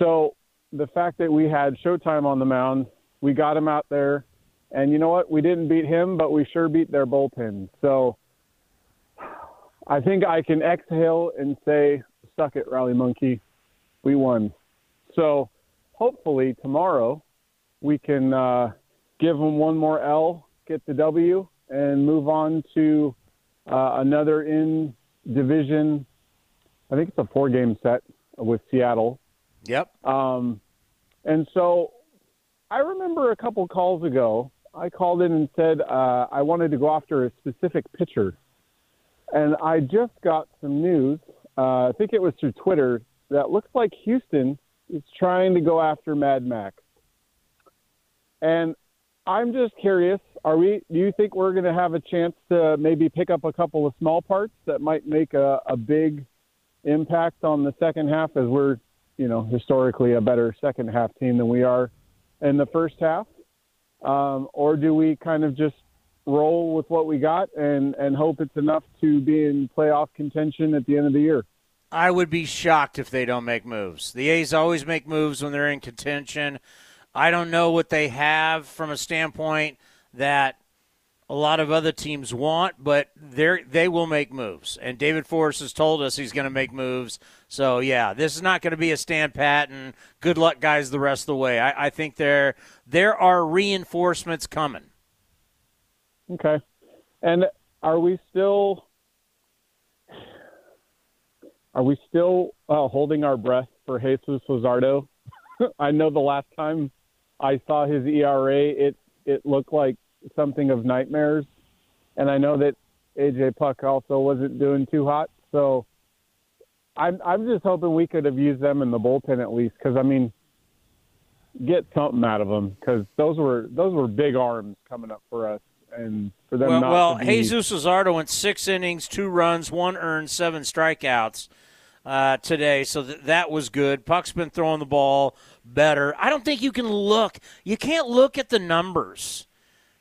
So the fact that we had Showtime on the mound, we got him out there, and you know what? We didn't beat him, but we sure beat their bullpen. So I think I can exhale and say, "Suck it, Rally Monkey, we won." So hopefully tomorrow we can uh, give them one more L, get the W, and move on to uh, another in division. I think it's a four game set with Seattle. Yep. Um, and so I remember a couple calls ago, I called in and said uh, I wanted to go after a specific pitcher. And I just got some news, uh, I think it was through Twitter, that looks like Houston is trying to go after Mad Max. And I'm just curious, are we do you think we're going to have a chance to maybe pick up a couple of small parts that might make a, a big impact on the second half as we're, you know, historically a better second half team than we are in the first half? Um, or do we kind of just roll with what we got and, and hope it's enough to be in playoff contention at the end of the year? I would be shocked if they don't make moves. The A's always make moves when they're in contention. I don't know what they have from a standpoint that a lot of other teams want, but they they will make moves. And David Forst has told us he's going to make moves. So yeah, this is not going to be a stand pat and good luck, guys, the rest of the way. I, I think there there are reinforcements coming. Okay, and are we still are we still uh, holding our breath for Jesus Luzardo? I know the last time I saw his ERA, it it looked like something of nightmares. And I know that AJ Puk also wasn't doing too hot. So I'm I'm just hoping we could have used them in the bullpen at least because I mean, get something out of them because those were those were big arms coming up for us. And for them well, not well to be, Jesus Luzardo went six innings, two runs, one earned, seven strikeouts uh, today, so th- that was good. Puk's been throwing the ball better. I don't think you can look. You can't look at the numbers.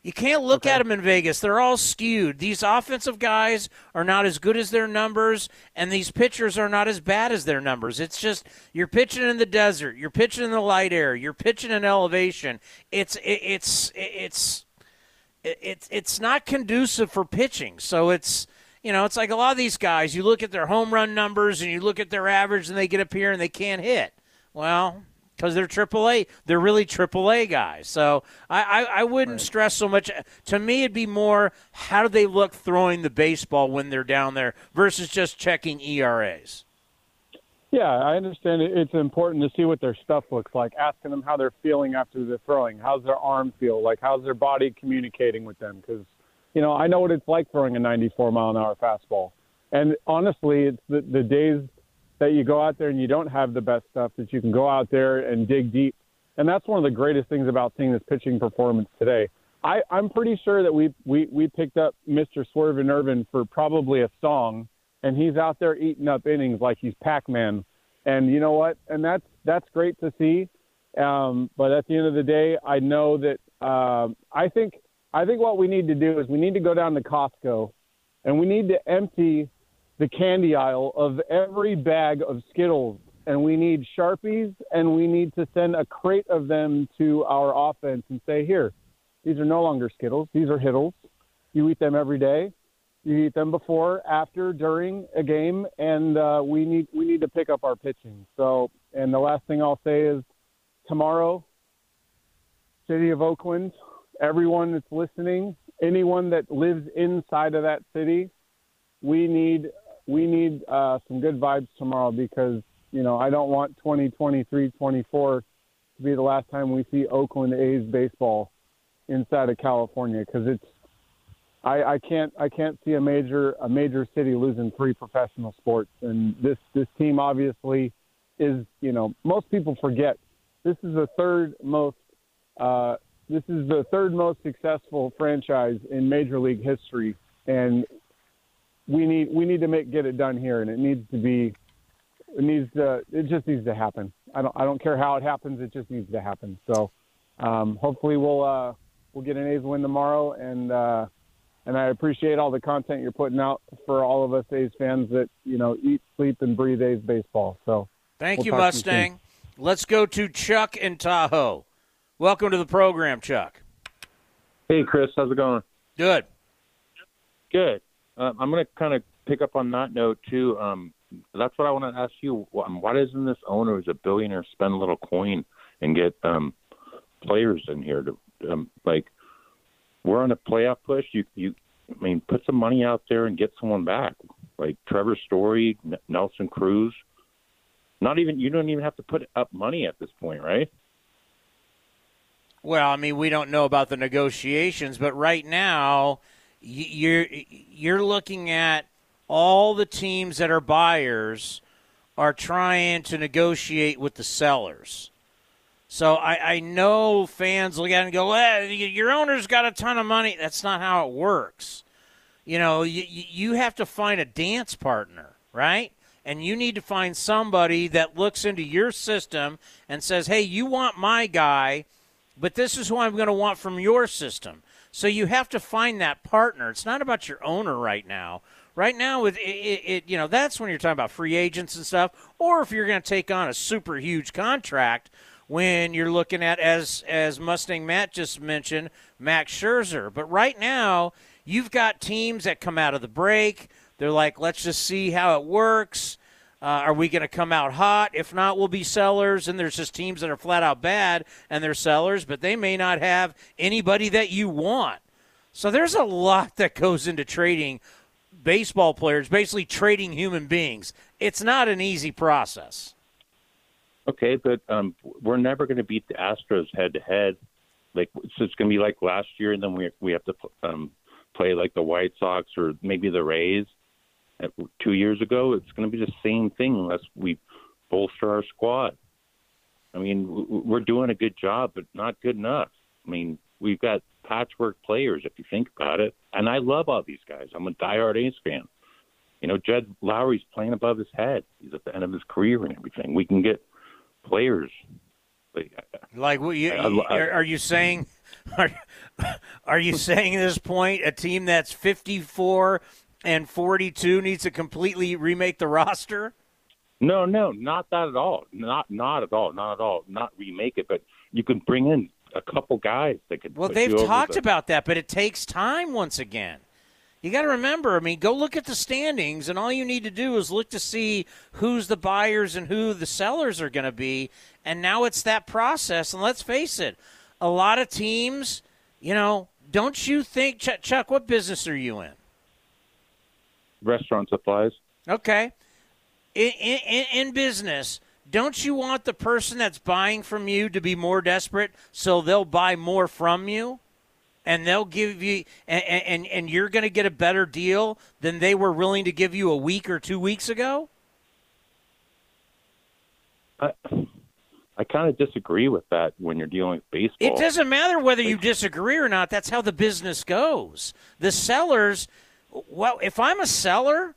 You can't look at them in Vegas. They're all skewed. These offensive guys are not as good as their numbers, and these pitchers are not as bad as their numbers. It's just you're pitching in the desert, you're pitching in the light air, you're pitching in elevation. It's it, it's it's it's it's not conducive for pitching. So it's you know it's like a lot of these guys. You look at their home run numbers and you look at their average, and they get up here and they can't hit. Well, because they're AAA. They're really AAA guys. So I, I, I wouldn't stress so much. To me, it'd be more how do they look throwing the baseball when they're down there versus just checking ERAs. Yeah, I understand it's important to see what their stuff looks like, asking them how they're feeling after they're throwing. How's their arm feel? Like, how's their body communicating with them? Because, you know, I know what it's like throwing a 94 mile an hour fastball. And honestly, it's the, the days that you go out there and you don't have the best stuff that you can go out there and dig deep. And that's one of the greatest things about seeing this pitching performance today. I, I'm pretty sure that we, we, we picked up Mr. Swerve and Irvin for probably a song, and he's out there eating up innings like he's Pac-Man. And you know what? And that's that's great to see. Um, but at the end of the day, I know that um, I think I think what we need to do is we need to go down to Costco, and we need to empty the candy aisle of every bag of Skittles, and we need Sharpies, and we need to send a crate of them to our offense and say, here, these are no longer Skittles, these are Hittles. You eat them every day. You eat them before, after, during a game, and uh, we need we need to pick up our pitching. So, and the last thing I'll say is, tomorrow, City of Oakland, everyone that's listening, anyone that lives inside of that city, we need we need uh, some good vibes tomorrow because you know I don't want 2023 24 to be the last time we see Oakland A's baseball inside of California because it's I, I can't I can't see a major a major city losing three professional sports. And this this team obviously is you know most people forget this is the third most uh, this is the third most successful franchise in Major League history, and we need we need to make get it done here, and it needs to be it needs to it just needs to happen. I don't I don't care how it happens, it just needs to happen. So um, hopefully we'll uh, we'll get an A's win tomorrow, and uh, and I appreciate all the content you're putting out for all of us A's fans that you know eat, sleep, and breathe A's baseball. So Thank we'll you, talk Mustang. soon. Let's go to Chuck in Tahoe. Welcome to the program, Chuck. Hey, Chris, how's it going? Good. Good. Uh, I'm going to kind of pick up on that note too. Um, that's what I want to ask you. Wh- Why doesn't this owner, who's a billionaire, spend a little coin and get um, players in here to um, like? We're on a playoff push. You, you, I mean, put some money out there and get someone back, like Trevor Story, N- Nelson Cruz. Not even you don't even have to put up money at this point, right? Well, I mean, we don't know about the negotiations, but right now, you're you're looking at all the teams that are buyers are trying to negotiate with the sellers. So I, I know fans look at it and go, your owner's got a ton of money. That's not how it works. You know, you, you have to find a dance partner, right? And you need to find somebody that looks into your system and says, hey, you want my guy, but this is who I'm going to want from your system. So you have to find that partner. It's not about your owner right now. Right now, with it, it, it, you know, that's when you're talking about free agents and stuff, or if you're going to take on a super huge contract. when you're looking at as as Mustang Matt just mentioned, Max Scherzer. But right now, you've got teams that come out of the break. They're like, let's just see how it works. Uh, are we going to come out hot? If not, we'll be sellers. And there's just teams that are flat out bad and they're sellers, but they may not have anybody that you want. So there's a lot that goes into trading baseball players, basically trading human beings. It's not an easy process. Okay, but um, we're never going to beat the Astros head to head. Like it's going to be like last year, and then we we have to um, play like the White Sox or maybe the Rays two years ago. It's going to be the same thing unless we bolster our squad. I mean, we're doing a good job, but not good enough. I mean, we've got patchwork players if you think about it, and I love all these guys. I'm a diehard A's fan. You know, Jed Lowrie's playing above his head. He's at the end of his career and everything. We can get players. Like, what you, I, I, are you saying? Are, are you saying at this point a team that's 54 and 42 needs to completely remake the roster? No, no, not that at all. Not not at all. Not at all. Not remake it, but you can bring in a couple guys that could. Well, they've talked the... about that, but it takes time. Once again, you got to remember. I mean, go look at the standings, and all you need to do is look to see who's the buyers and who the sellers are going to be. And now it's that process. And let's face it, a lot of teams, you know, don't you think, Chuck? Chuck what business are you in? Restaurant supplies. Okay. In, in, in business, don't you want the person that's buying from you to be more desperate so they'll buy more from you? And they'll give you, and, and, and you're going to get a better deal than they were willing to give you a week or two weeks ago? I, I kind of disagree with that when you're dealing with baseball. It doesn't matter whether you disagree or not. That's how the business goes. The sellers well, if I'm a seller,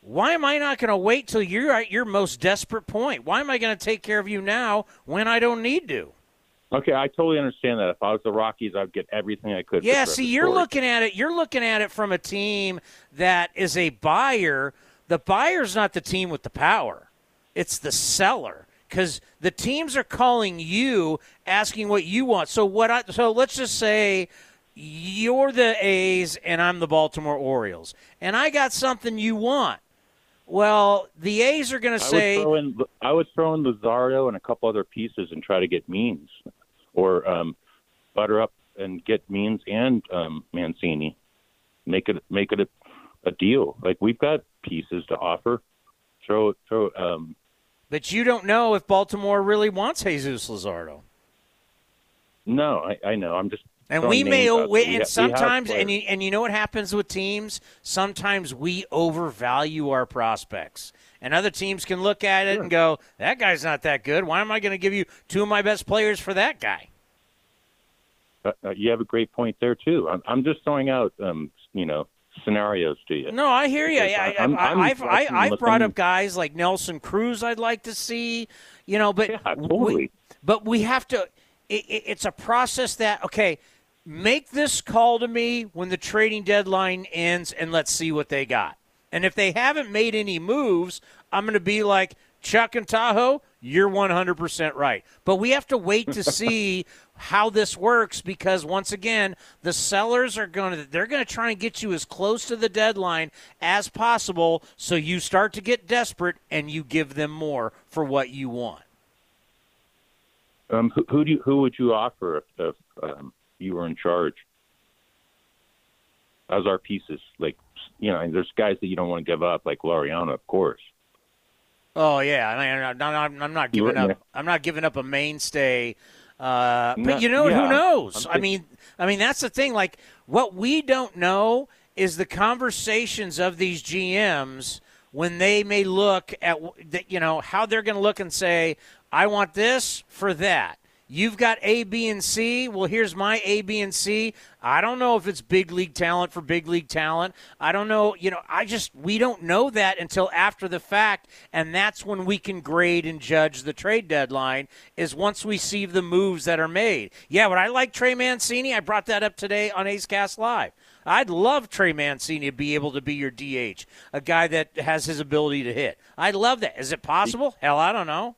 why am I not going to wait till you're at your most desperate point? Why am I going to take care of you now when I don't need to? Okay, I totally understand that. If I was the Rockies, I'd get everything I could. Yeah, see, you're looking at it. You're looking at it from a team that is a buyer. The buyer's not the team with the power; it's the seller because the teams are calling you, asking what you want. So what? I, so let's just say you're the A's and I'm the Baltimore Orioles, and I got something you want. Well, the A's are going to say. Would in, I would throw in Luzardo and a couple other pieces and try to get Means, or um, butter up and get Means and um, Mancini. Make it make it a, a deal. Like we've got pieces to offer. Throw throw. Um, but you don't know if Baltimore really wants Jesus Luzardo. No, I, I know. I'm just and we may, we, and sometimes, and you, and you know what happens with teams? Sometimes we overvalue our prospects. And other teams can look at it sure. and go, that guy's not that good. Why am I going to give you two of my best players for that guy? Uh, uh, you have a great point there, too. I'm, I'm just throwing out, um, you know, scenarios to you. No, I hear you. I, have I, I've brought up guys like Nelson Cruz I'd like to see, you know, but, yeah, totally. we, but we have to – it's a process that, okay – make this call to me when the trading deadline ends and let's see what they got. And if they haven't made any moves, I'm going to be like, Chuck and Tahoe, you're 100% right. But we have to wait to see how this works because once again, the sellers are going to they're going to try and get you as close to the deadline as possible so you start to get desperate and you give them more for what you want. Um, who, who do you, who would you offer if, if um, you were in charge as our pieces. Like, you know, there's guys that you don't want to give up, like Laureano, of course. Oh yeah, I mean, I'm, I'm not giving up. I'm not giving up a mainstay. Uh, but you know, yeah, who knows? I mean, I mean, that's the thing. Like, what we don't know is the conversations of these GMs when they may look at, you know, how they're going to look and say, "I want this for that." You've got A, B, and C. Well, here's my A, B, and C. I don't know if it's big league talent for big league talent. I don't know. You know, I just, we don't know that until after the fact. And that's when we can grade and judge the trade deadline, is once we see the moves that are made. Yeah, but I like Trey Mancini. I brought that up today on A's Cast Live. I'd love Trey Mancini to be able to be your DH, a guy that has his ability to hit. I'd love that. Is it possible? Hell, I don't know.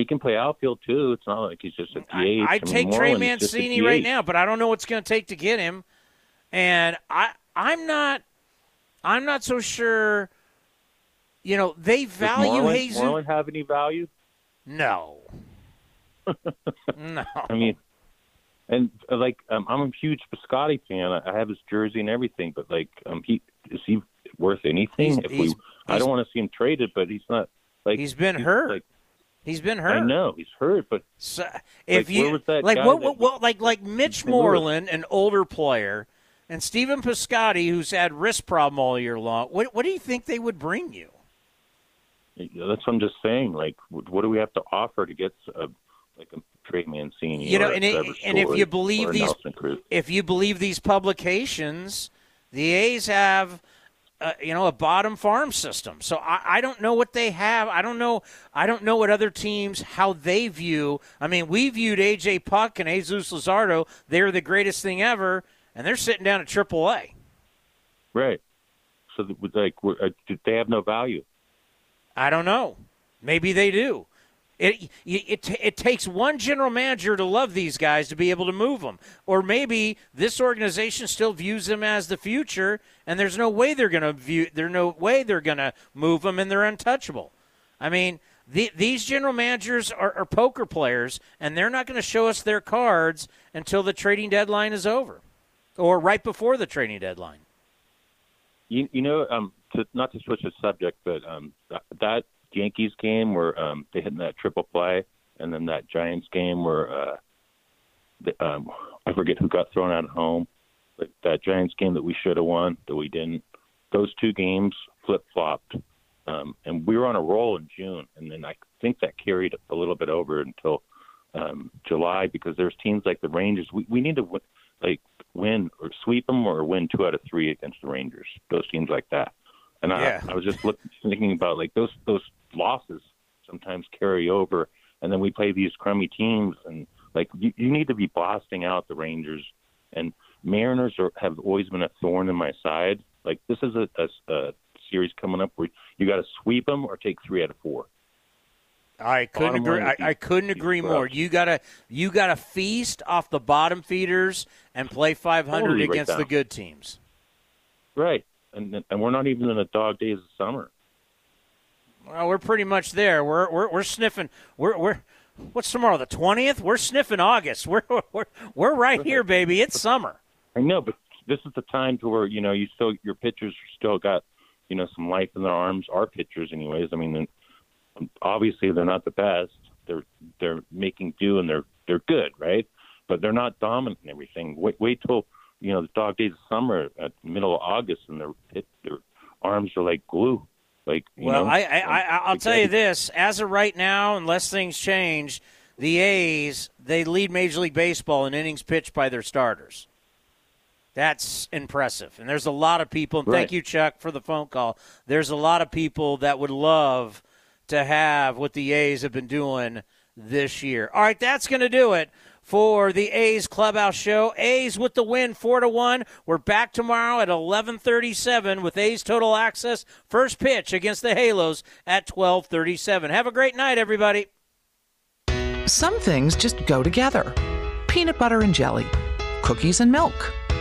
He can play outfield too. It's not like he's just a DH. I, I I'd take mean, Trey Moreland's just a Mancini right now, but I don't know what's going to take to get him. And I, I'm not, I'm not so sure. You know, they Does value Moreland, Jesus. Moreland have any value? No. no. I mean, and like um, I'm a huge Piscotty fan. I, have his jersey and everything, but like, um, he is he worth anything? He's- if he's- we, I don't want to see him traded, but he's not like He's been hurt. Like, He's been hurt. I know he's hurt, but So, if Like, you where was that like guy what, what, what like like Mitch. Moreland, an older player, and Stephen Piscotty, who's had wrist problem all year long. What what do you think they would bring you? that's what I'm just saying. Like, what what do we have to offer to get a like a Trey Mancini? You know, and, it, and if you believe these, if you believe these publications, the A's have, uh, you know, a bottom farm system. So I, I don't know what they have. I don't know. I don't know what other teams how they view. I mean, we viewed AJ Puk and Jesus Luzardo. They're the greatest thing ever, and they're sitting down at AAA. Right. So, like, uh, they have no value? I don't know. Maybe they do. It, it, it, takes one general manager to love these guys to be able to move them. Or maybe this organization still views them as the future, and there's no way they're going to view. There's no way they're going to move them, and they're untouchable. I mean, the, these general managers are, are poker players, and they're not going to show us their cards until the trading deadline is over, or right before the trading deadline. You, you know, um, to, not to switch the subject, but um, that Yankees game where um, they hit that triple play, and then that Giants game where uh, the, um, I forget who got thrown out at home, like that Giants game that we should have won that we didn't. Those two games flip flopped, um, and we were on a roll in June, and then I think that carried a little bit over until um, July because there's teams like the Rangers. We we need to win, like win or sweep them or win two out of three against the Rangers. Those teams like that. And Yeah. I, I was just look, thinking about like those those losses sometimes carry over, and then we play these crummy teams, and like you, you need to be blasting out the Rangers. And Mariners are, have always been a thorn in my side. Like this is a, a, a series coming up where you got to sweep them or take three out of four. I couldn't Bottom agree. I, I couldn't agree more. You gotta you gotta feast off the bottom feeders and play 500 Totally right against the good teams. Right, and and we're not even in the dog days of summer. Well, we're pretty much there. We're we're, we're sniffing. We're we're what's tomorrow? The 20th. We're sniffing August. We're we're we're right here, baby. It's summer. I know, but this is the time to where you know you still your pitchers still got you know some life in their arms. Our pitchers, anyways. I mean, obviously they're not the best. They're they're making do and they're they're good, right? But they're not dominant in everything. Wait, wait till you know the dog days of summer at middle of August and their their arms are like glue. Like you Well, know, I, I, I I'll tell you this: as of right now, unless things change, the A's they lead Major League Baseball in innings pitched by their starters. That's impressive, and there's a lot of people. And thank you, Chuck, for the phone call. There's a lot of people that would love to have what the A's have been doing this year. All right, that's going to do it for the A's Clubhouse Show. A's with the win, four to one. We're back tomorrow at eleven thirty-seven with A's Total Access. First pitch against the Halos at twelve thirty-seven. Have a great night, everybody. Some things just go together peanut butter and jelly, cookies and milk,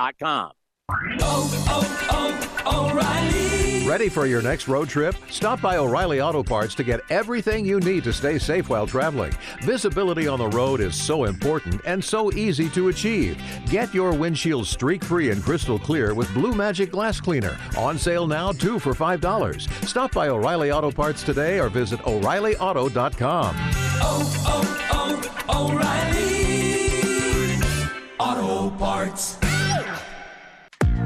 Oh, oh, oh, O'Reilly. Ready for your next road trip? Stop by O'Reilly Auto Parts to get everything you need to stay safe while traveling. Visibility on the road is so important and so easy to achieve. Get your windshield streak free and crystal clear with Blue Magic Glass Cleaner. On sale now, two for $5. Stop by O'Reilly Auto Parts today or visit O'ReillyAuto.com. Oh, oh, oh, O'Reilly Auto Parts.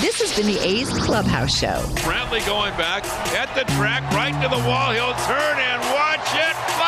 This has been the A's Clubhouse Show. Brantley going back at the track, right to the wall. He'll turn and watch it fly.